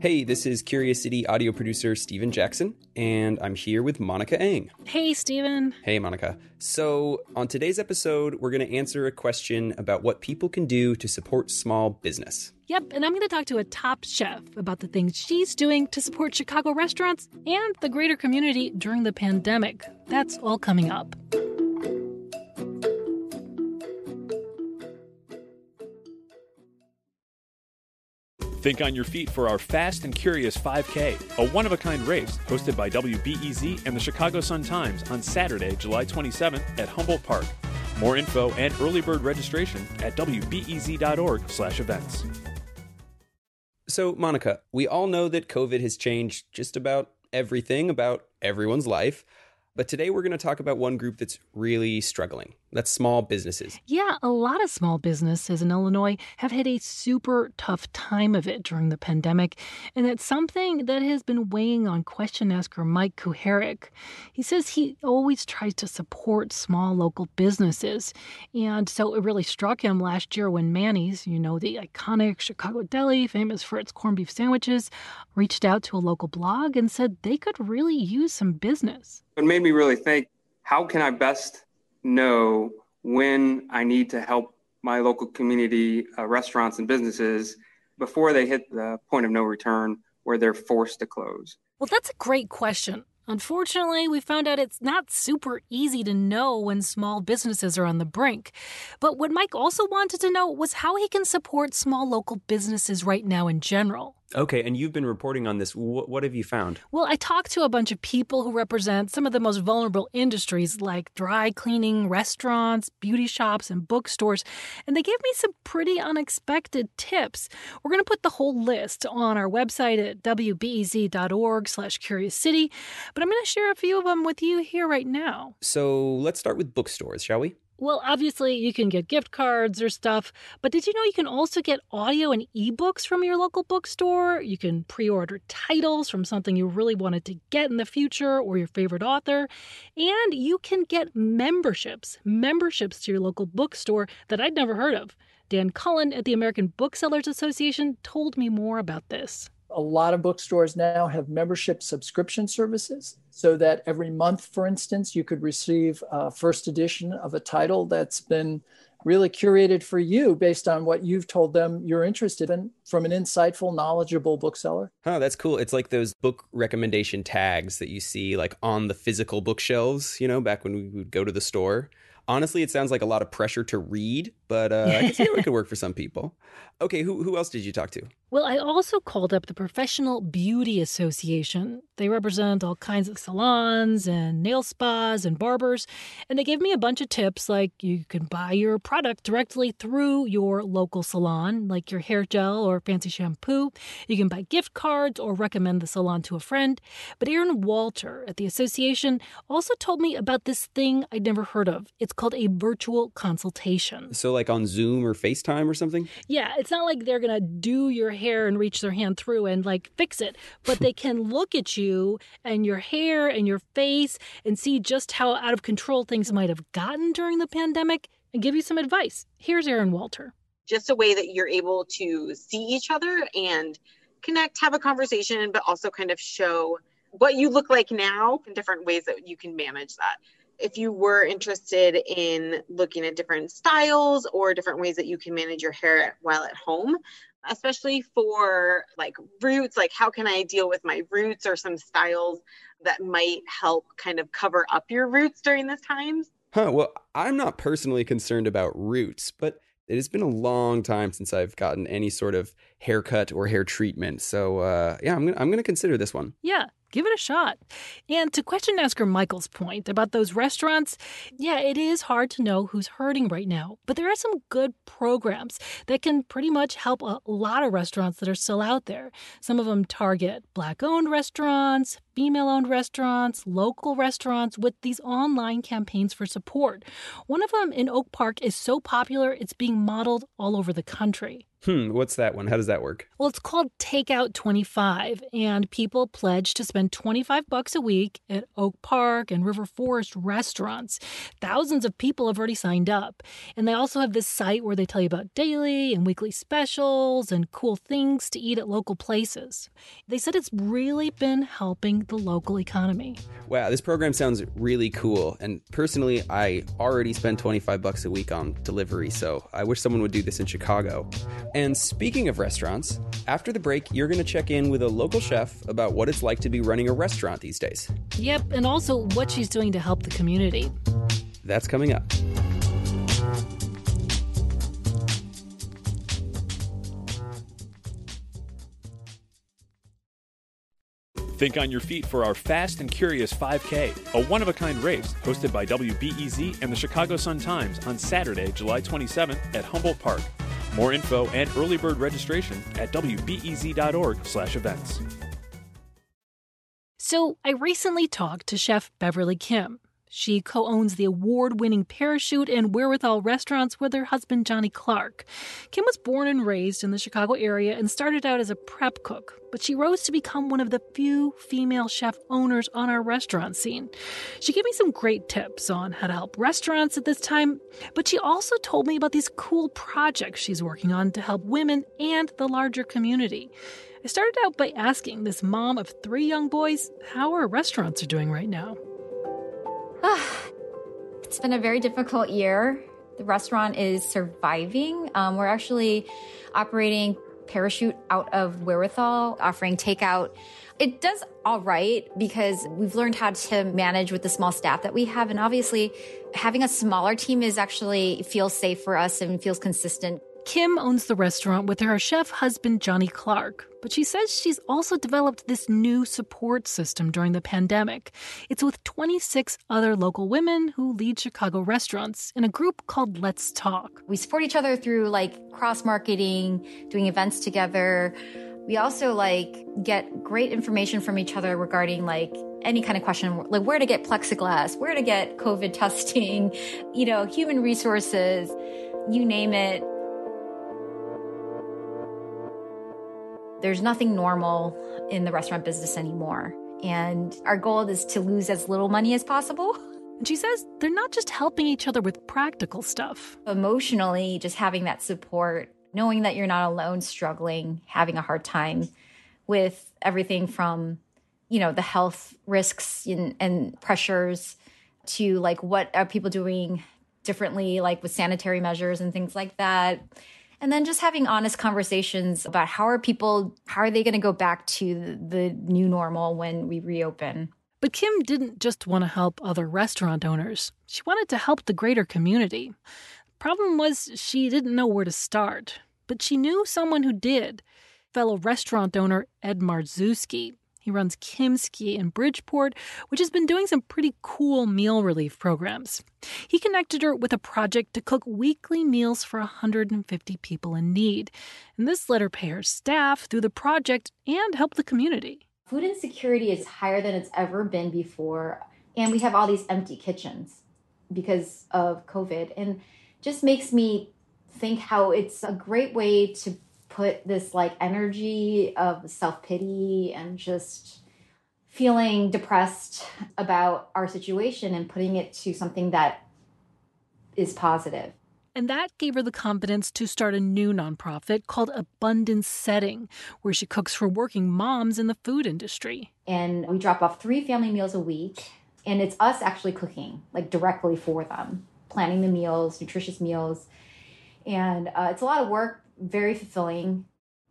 Hey, this is Curious City audio producer Steven Jackson, and I'm here with Monica Eng. Hey, Steven. Hey, Monica. So, on today's episode, we're going to answer a question about what people can do to support small business. Yep, and I'm going to talk to a top chef about the things she's doing to support Chicago restaurants and the greater community during the pandemic. That's all coming up. Think on your feet for our Fast and Curious 5K, a one of a kind race hosted by WBEZ and the Chicago Sun Times on Saturday, July 27th at Humboldt Park. More info and early bird registration at wbez.org/events. So, Monica, we all know that COVID has changed just about everything about everyone's life. But today we're going to talk about one group that's really struggling. That's small businesses. Yeah, a lot of small businesses in Illinois have had a super tough time of it during the pandemic, and that's something that has been weighing on question asker Mike Kuharich. He says he always tries to support small local businesses, and so it really struck him last year when Manny's, you know, the iconic Chicago deli famous for its corned beef sandwiches, reached out to a local blog and said they could really use some business. It made me really think how can I best know when I need to help my local community uh, restaurants and businesses before they hit the point of no return where they're forced to close? Well, that's a great question. Unfortunately, we found out it's not super easy to know when small businesses are on the brink. But what Mike also wanted to know was how he can support small local businesses right now in general. Okay, and you've been reporting on this. What, what have you found? Well, I talked to a bunch of people who represent some of the most vulnerable industries like dry cleaning, restaurants, beauty shops, and bookstores, and they gave me some pretty unexpected tips. We're going to put the whole list on our website at wbez.org/curiouscity, but I'm going to share a few of them with you here right now. So, let's start with bookstores, shall we? Well, obviously, you can get gift cards or stuff, but did you know you can also get audio and ebooks from your local bookstore? You can pre order titles from something you really wanted to get in the future or your favorite author. And you can get memberships, memberships to your local bookstore that I'd never heard of. Dan Cullen at the American Booksellers Association told me more about this. A lot of bookstores now have membership subscription services so that every month, for instance, you could receive a first edition of a title that's been really curated for you based on what you've told them you're interested in from an insightful, knowledgeable bookseller. Oh, that's cool. It's like those book recommendation tags that you see like on the physical bookshelves, you know, back when we would go to the store. Honestly, it sounds like a lot of pressure to read, but uh, I can see how it could work for some people. Okay, who, who else did you talk to? Well, I also called up the Professional Beauty Association. They represent all kinds of salons and nail spas and barbers, and they gave me a bunch of tips like you can buy your product directly through your local salon, like your hair gel or fancy shampoo. You can buy gift cards or recommend the salon to a friend. But Aaron Walter at the association also told me about this thing I'd never heard of. It's called a virtual consultation. So, like on Zoom or FaceTime or something? Yeah, it's not like they're going to do your hair and reach their hand through and like fix it, but they can look at you and your hair and your face and see just how out of control things might have gotten during the pandemic and give you some advice. Here's Aaron Walter. Just a way that you're able to see each other and connect, have a conversation, but also kind of show what you look like now and different ways that you can manage that if you were interested in looking at different styles or different ways that you can manage your hair while at home, especially for like roots, like how can I deal with my roots or some styles that might help kind of cover up your roots during this time? Huh. Well, I'm not personally concerned about roots, but it has been a long time since I've gotten any sort of haircut or hair treatment. So uh, yeah, I'm gonna I'm gonna consider this one. Yeah, give it a shot. And to question asker Michael's point about those restaurants, yeah, it is hard to know who's hurting right now, but there are some good programs that can pretty much help a lot of restaurants that are still out there. Some of them target black owned restaurants, female owned restaurants, local restaurants with these online campaigns for support. One of them in Oak Park is so popular, it's being modeled all over the country. Hmm, what's that one? How does that work? Well, it's called Takeout 25, and people pledge to spend 25 bucks a week at Oak Park and River Forest restaurants. Thousands of people have already signed up. And they also have this site where they tell you about daily and weekly specials and cool things to eat at local places. They said it's really been helping the local economy. Wow, this program sounds really cool. And personally, I already spend 25 bucks a week on delivery, so I wish someone would do this in Chicago. And speaking of restaurants, after the break, you're going to check in with a local chef about what it's like to be running a restaurant these days. Yep, and also what she's doing to help the community. That's coming up. Think on your feet for our Fast and Curious 5K, a one of a kind race hosted by WBEZ and the Chicago Sun Times on Saturday, July 27th at Humboldt Park. More info and early bird registration at wbez.org/events. So, I recently talked to Chef Beverly Kim. She co owns the award winning Parachute and Wherewithal restaurants with her husband, Johnny Clark. Kim was born and raised in the Chicago area and started out as a prep cook, but she rose to become one of the few female chef owners on our restaurant scene. She gave me some great tips on how to help restaurants at this time, but she also told me about these cool projects she's working on to help women and the larger community. I started out by asking this mom of three young boys how her restaurants are doing right now. It's been a very difficult year. The restaurant is surviving. Um, we're actually operating Parachute out of Wherewithal, offering takeout. It does all right because we've learned how to manage with the small staff that we have. And obviously, having a smaller team is actually feels safe for us and feels consistent. Kim owns the restaurant with her chef husband, Johnny Clark, but she says she's also developed this new support system during the pandemic. It's with 26 other local women who lead Chicago restaurants in a group called Let's Talk. We support each other through like cross marketing, doing events together. We also like get great information from each other regarding like any kind of question like where to get plexiglass, where to get COVID testing, you know, human resources, you name it There's nothing normal in the restaurant business anymore. And our goal is to lose as little money as possible. And she says they're not just helping each other with practical stuff. Emotionally, just having that support, knowing that you're not alone struggling, having a hard time with everything from, you know, the health risks and, and pressures to like what are people doing differently, like with sanitary measures and things like that and then just having honest conversations about how are people how are they going to go back to the new normal when we reopen? But kim didn't just want to help other restaurant owners. She wanted to help the greater community. Problem was she didn't know where to start. But she knew someone who did. Fellow restaurant owner ed Marszewski he runs Kimski in Bridgeport, which has been doing some pretty cool meal relief programs. He connected her with a project to cook weekly meals for 150 people in need. And this let her pay her staff through the project and help the community. Food insecurity is higher than it's ever been before. And we have all these empty kitchens because of COVID. And just makes me think how it's a great way to put this like energy of self pity and just feeling depressed about our situation and putting it to something that is positive. And that gave her the confidence to start a new nonprofit called Abundance Setting, where she cooks for working moms in the food industry. And we drop off three family meals a week. And it's us actually cooking, like directly for them, planning the meals, nutritious meals. And uh, it's a lot of work, very fulfilling.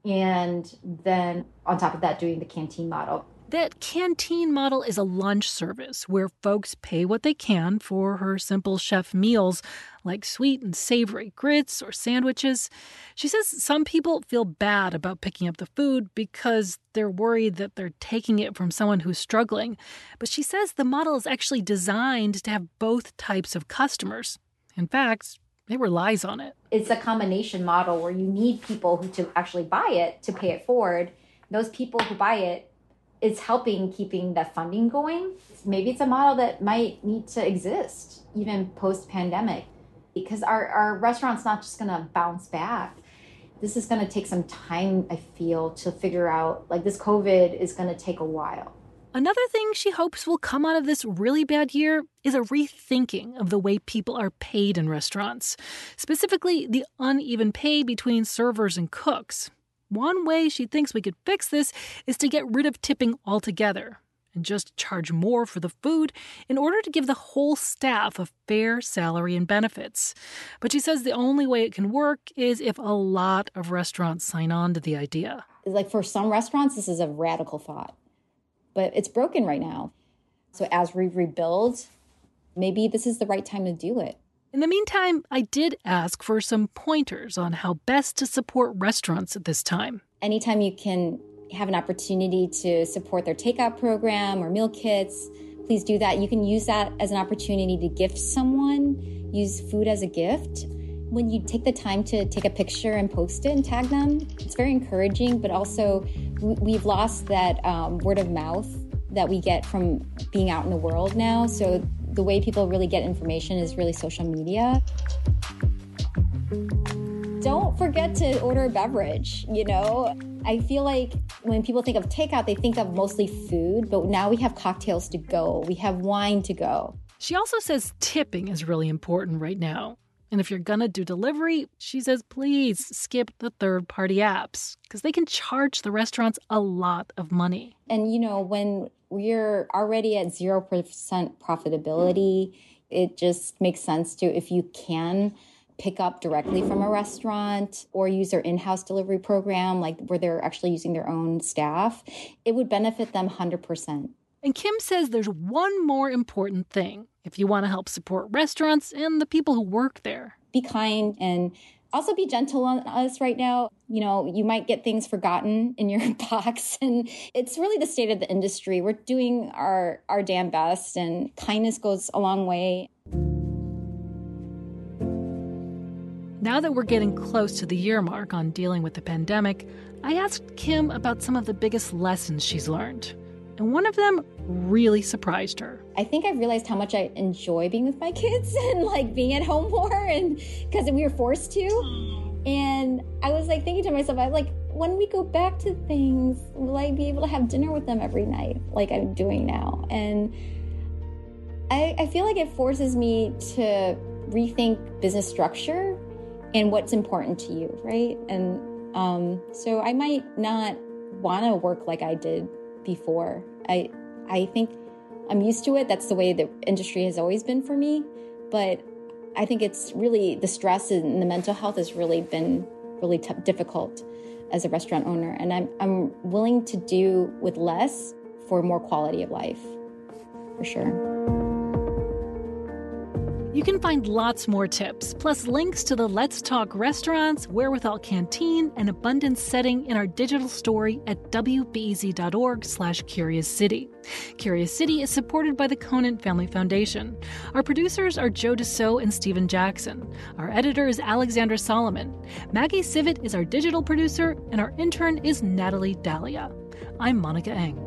And then on top of that, doing the canteen model. That canteen model is a lunch service where folks pay what they can for her simple chef meals, like sweet and savory grits or sandwiches. She says some people feel bad about picking up the food because they're worried that they're taking it from someone who's struggling. But she says the model is actually designed to have both types of customers. In fact, it relies on it. It's a combination model where you need people who to actually buy it to pay it forward. Those people who buy it, it's helping keeping that funding going. Maybe it's a model that might need to exist even post pandemic because our, our restaurant's not just going to bounce back. this is going to take some time, I feel, to figure out. Like, this COVID is going to take a while. Another thing she hopes will come out of this really bad year is a rethinking of the way people are paid in restaurants, specifically the uneven pay between servers and cooks. One way she thinks we could fix this is to get rid of tipping altogether and just charge more for the food in order to give the whole staff a fair salary and benefits. But she says the only way it can work is if a lot of restaurants sign on to the idea. Like for some restaurants, this is a radical thought, but it's broken right now. So as we rebuild, maybe this is the right time to do it. In the meantime, I did ask for some pointers on how best to support restaurants at this time. Anytime you can have an opportunity to support their takeout program or meal kits, please do that. You can use that as an opportunity to gift someone, use food as a gift. When you take the time to take a picture and post it and tag them, it's very encouraging, but also we've lost that um, word of mouth that we get from being out in the world now. So the way people really get information is really social media don't forget to order a beverage, you know? I feel like when people think of takeout, they think of mostly food, but now we have cocktails to go, we have wine to go. She also says tipping is really important right now. And if you're gonna do delivery, she says please skip the third party apps because they can charge the restaurants a lot of money. And you know, when we're already at 0% profitability, it just makes sense to, if you can, pick up directly from a restaurant or use their in-house delivery program like where they're actually using their own staff it would benefit them 100% and kim says there's one more important thing if you want to help support restaurants and the people who work there. Be kind and also be gentle on us right now. You know you might get things forgotten in your box and it's really the state of the industry. We're doing our our damn best and kindness goes a long way. Now that we're getting close to the year mark on dealing with the pandemic, I asked Kim about some of the biggest lessons she's learned. And one of them really surprised her. I think I realized how much I enjoy being with my kids and like being at home more and because we were forced to. And I was like thinking to myself, I like, when we go back to things, will I be able to have dinner with them every night like I'm doing now? And I, I feel like it forces me to rethink business structure and what's important to you, right? And um, so I might not want to work like I did before. I I think I'm used to it. That's the way the industry has always been for me. But I think it's really the stress and the mental health has really been really t- difficult as a restaurant owner, and I'm I'm willing to do with less for more quality of life, for sure. You can find lots more tips, plus links to the Let's Talk restaurants, Wherewithal Canteen, and Abundance setting in our digital story at wbez.org slash Curious City. Curious City is supported by the Conant Family Foundation. Our producers are Joe DeCeault and Stephen Jackson. Our editor is Alexandra Solomon. Maggie Sivit is our digital producer, and our intern is Natalie Dahlia. I'm Monica Eng.